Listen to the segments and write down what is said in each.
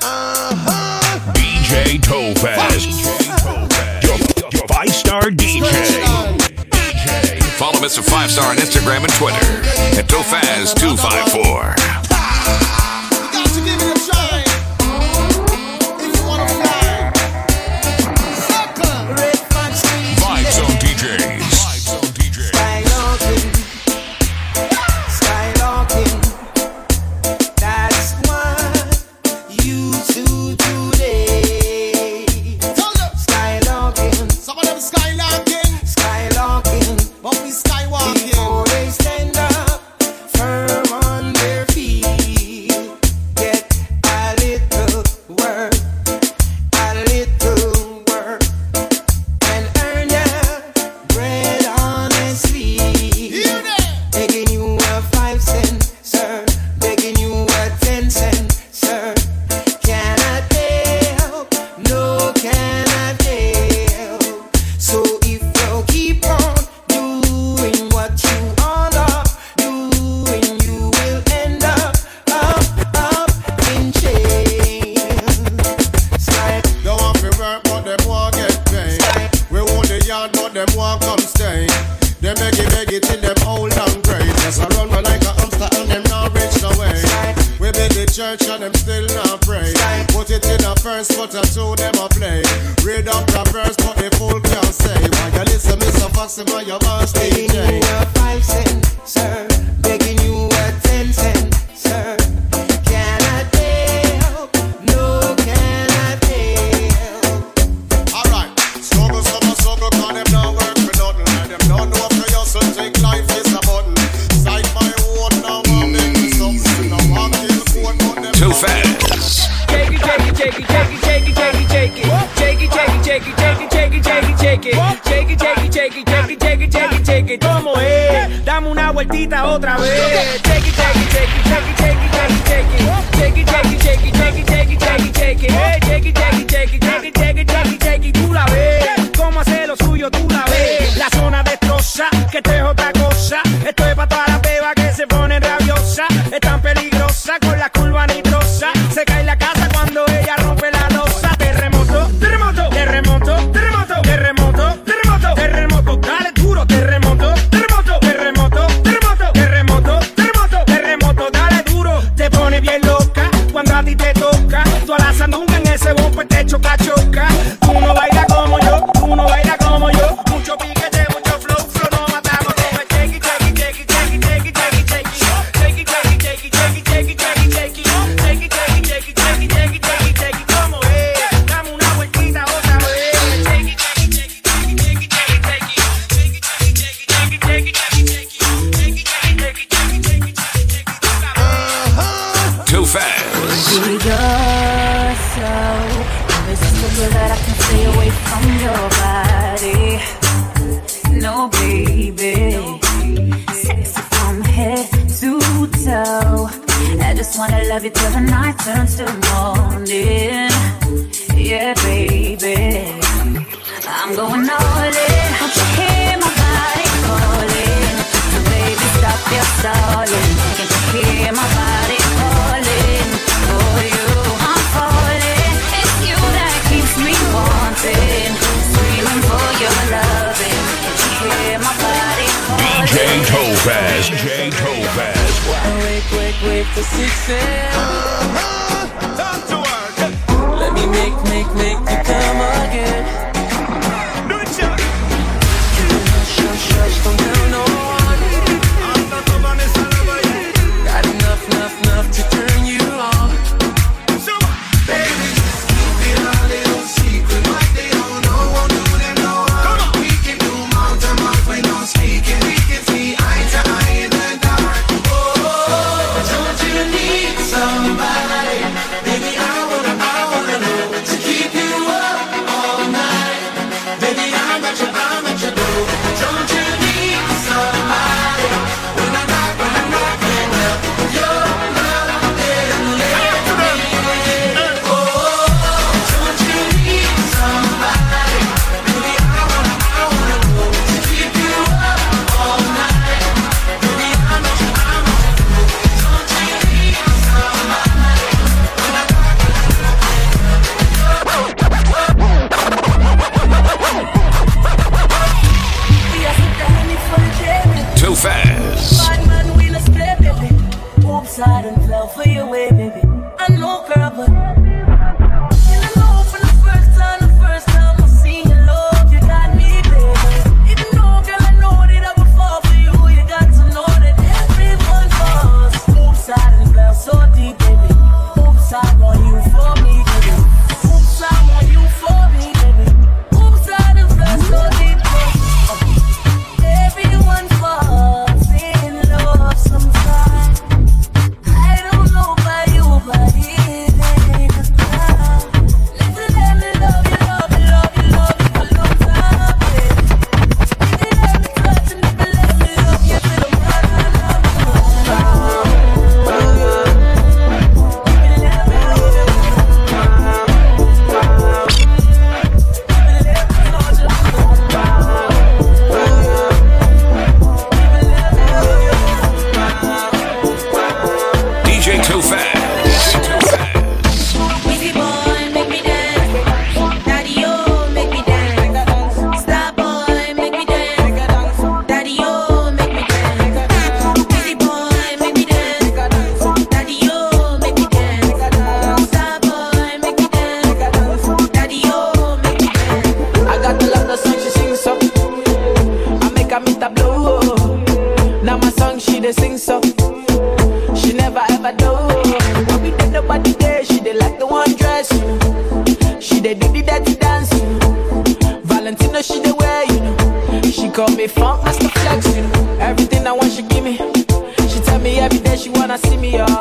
Uh-huh. DJ Tophaz. Your, five star DJ. Follow Mr. Five Star on Instagram and Twitter at Tophaz254. church and them still not pray. Put it in a first, but a two them a play. Read up the verse, but the fool can't say. Why you listen, Mr. Foxy, my your boss DJ? Fez. ¿Cómo es? Dame una vueltita otra vez. Shake it, tú la ves. Cómo hace lo suyo, tú la ves. La zona destroza, que esto es otra cosa. Esto para from your body. No, baby. Sexy from head to toe. I just wanna love you till the night turns to morning. Yeah, baby. I'm going all in. Don't you hear my body calling? Baby, stop your stalling. Can't you hear my body? Tophaz. DJ Tophaz. Wake, wake, wake call me Funk, I stop flexing. Everything I want, she give me. She tell me every day she wanna see me, oh.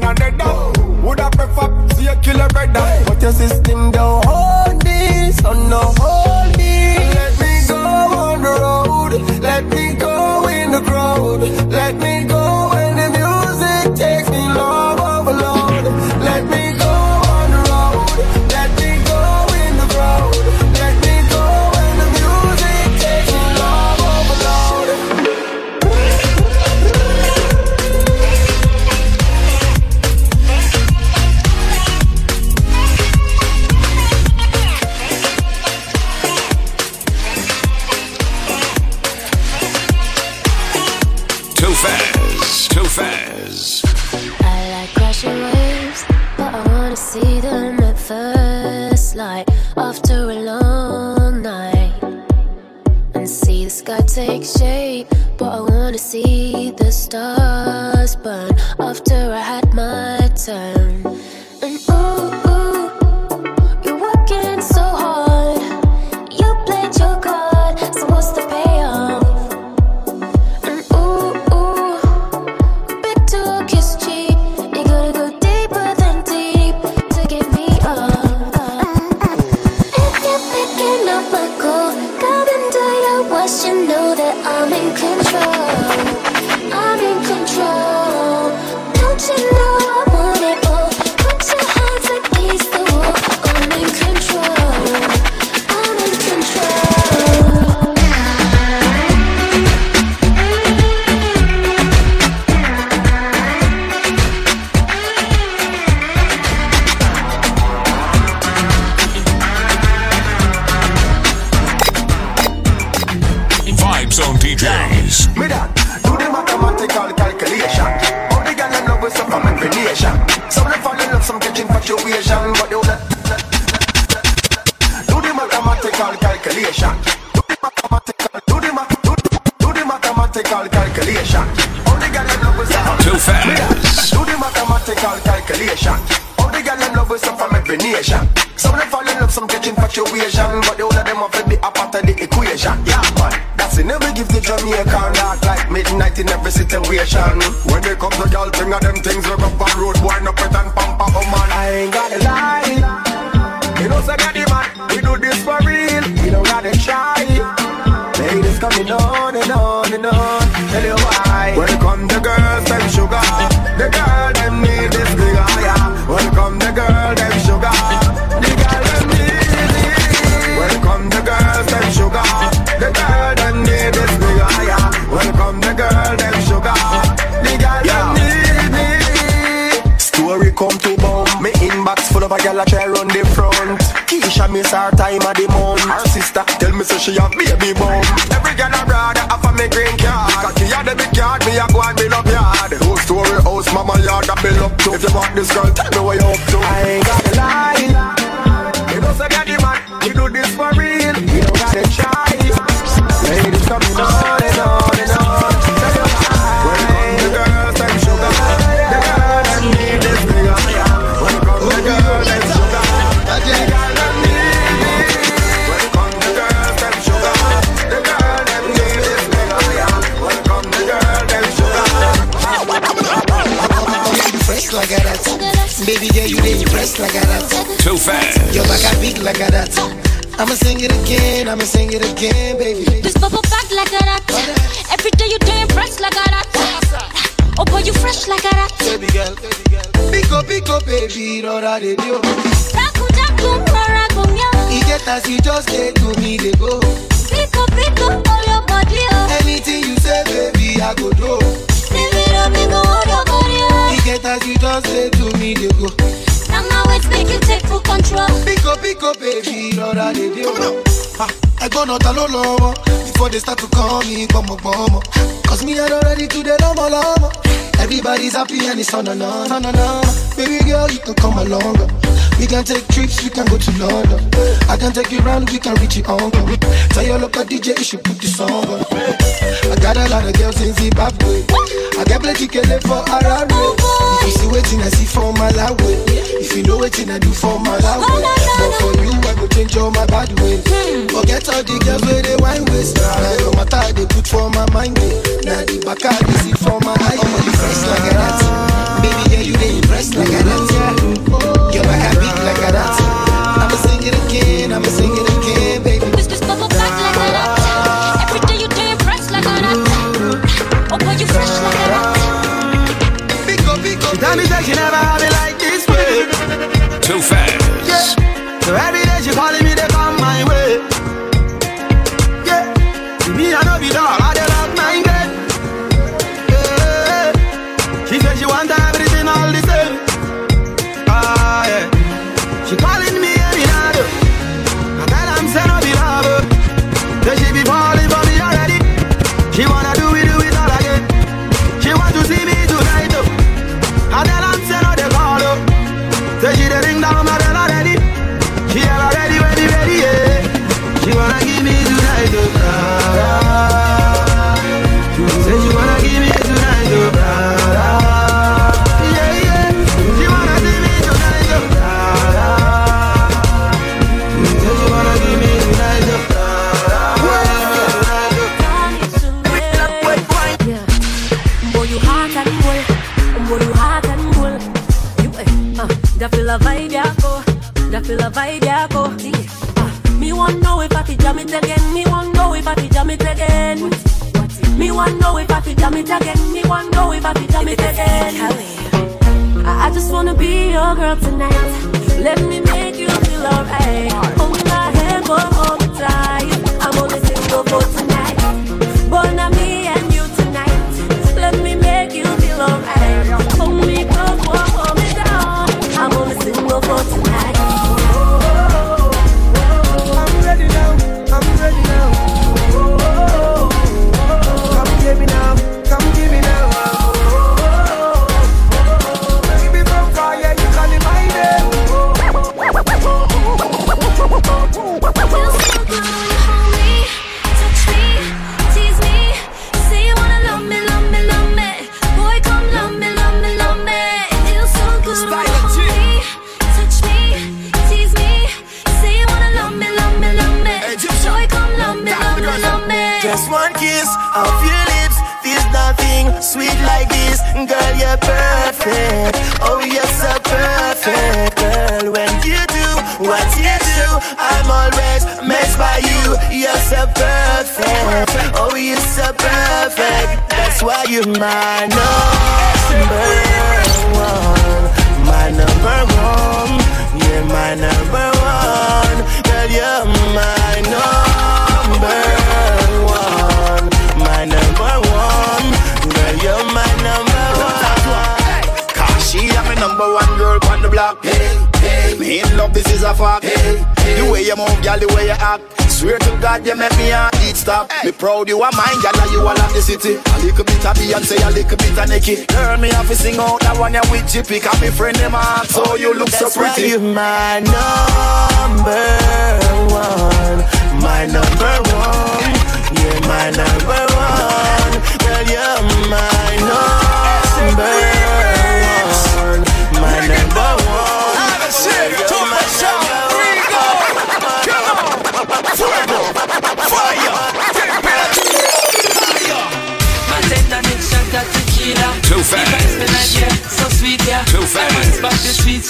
long and dead down. Would I prefer see a killer brother? But your system don't hold this, on no hold. Faz. Equation. Yeah, man. That's it. Never give the Jamaican dark like midnight in every situation. When they come to girl, thing of them things we up on road, gal a try run the front. Keisha miss her time of the month. Her sister tell me say she have baby bum. Every gal a brother a me green card. Cocky a the big card, me a go and build up yard. Whole story house, mama yard a build up to. If you want this girl, tell me what baby, rora de dio. Raku jaku, rora gumya. He get as you just say to me, they go. Pick up all your body. oh. Anything you say, baby, I go do. Baby, don't me go hold your body. oh. He get as you just say to me, they go. Now my ways make you take full control. Pick up, pick up, baby, rora de dio. ẹgbọ́n náà ta ló lọ́wọ́ before they start to call me gbọ́mọgbọ́mọ. cause me i don ready to dey lọ́mọlọ́mọ. everybody's happy and it's on and on on and on. baby girl you can come along. we can take trips we can go to london. I can take you round we can reach your uncle. tell your local dj you should put song on. i got a lot of girls in zimbabwe. i get plenty kele for harare. if you see wetin i see for malawi. Eh? if you know wetin i do for malawi. Eh? but for you i go change all my bad ways. Forget all the girls where they wine waste. Now your matter they put for my mind. Eh? Now the back I see for my eye. I'm only fresh like a that. Baby girl, you they impressed like a that. Your back I big like a that. I'ma sing it again, I'ma sing it again, baby. This this bubble back like a rat. Every day you damn fresh like a rat. Oh boy, you fresh like a rat. Pick up, pick up. Tell me that you never have it like this way. Too fast. So every day she calling me, of your lips feels nothing sweet like this. Girl, you're perfect. Oh, you're so perfect. Girl, when you do what you do, I'm always messed by you. You're so perfect. Oh, you're so perfect. That's why you're my number one. My number one. You're my number one. Girl, you're my number a fact. Hey, hey, the way you move, girl, the way you act. Swear to God, you make me heart eat stop. Me proud you are mine, girl, you all of the city. A little bit of Beyonce, a little bit of Nicki. Learn me how to sing out that one you with Chippy. Cause me friend them heart, so you look so That's why you're my number one. My number one. You're my number one. Girl, you're my number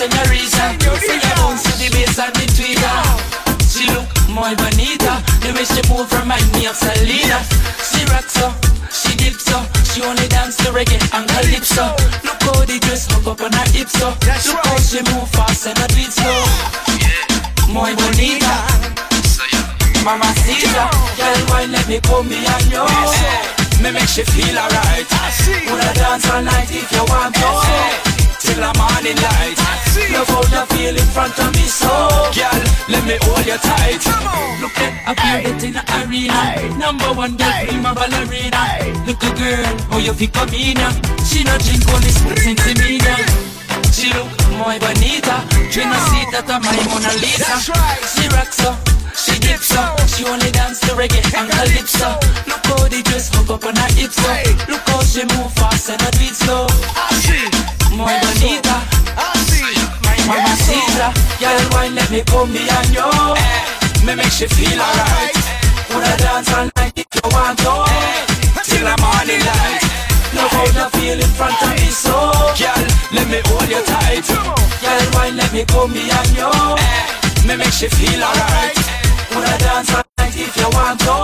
senorita. Say you bounce to the bass and the tweeter. She look muy bonita. The way she move remind me of Selena. She rocks up, she dips up. She only dance to reggae and calypso. Look how the dress hook up on her hips so. Look how she move fast and not beat slow. Muy bonita. Mama Caesar, girl, why let me come behind you? Me make she feel alright. Wanna dance all night if you want to. Till the morning light. Love how you feel in front of me, so girl, let me hold you tight. Look at a pirate in the arena. Number one girl, prima ballerina. Look a girl, how you feel comina. She no drink only sports in. She look muy bonita. You know see that I'm my Mona Lisa. She rocks up. She dips up, she only dance to reggae and calypso. Look how the dress hook up on her hips up. Look how she move fast and not beat slow. Muy bonita, Mama Caesar, girl, why let me come behind you? Me make she feel alright. Wanna dance all night if you want oh. to. Till how you feel in front of me, so girl, let me hold you tight. Girl, why let me come behind you? Eh, me make she feel alright. Wanna dance all night if you want to.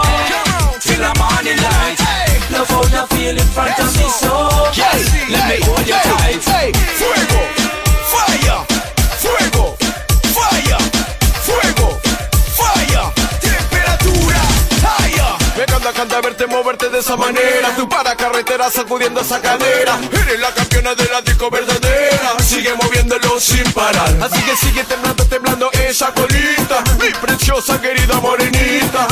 Till the morning light. Love how you feel in front of me, so girl, let me hold you tight. Fuego, fire, encanta, canta verte moverte de esa manera. Tú para carretera sacudiendo esa cadera. Eres la campeona de la disco verdadera. Sigue moviéndolo sin parar. Así que sigue temblando, temblando esa colita. Mi preciosa querida morenita.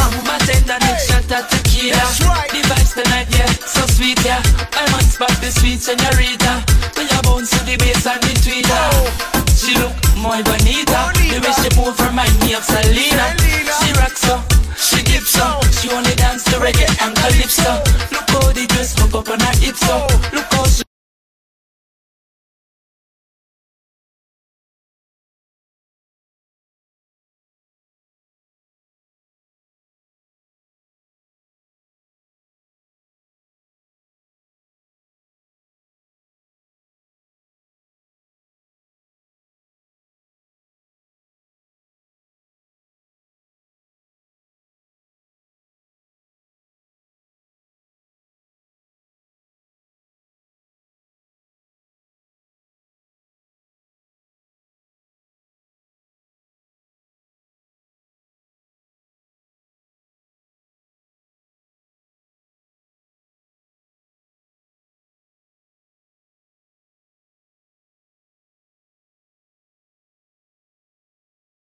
She look muy bonita. The way she move remind me of Selena. Calypso. Look how the dress hook up on her hips up.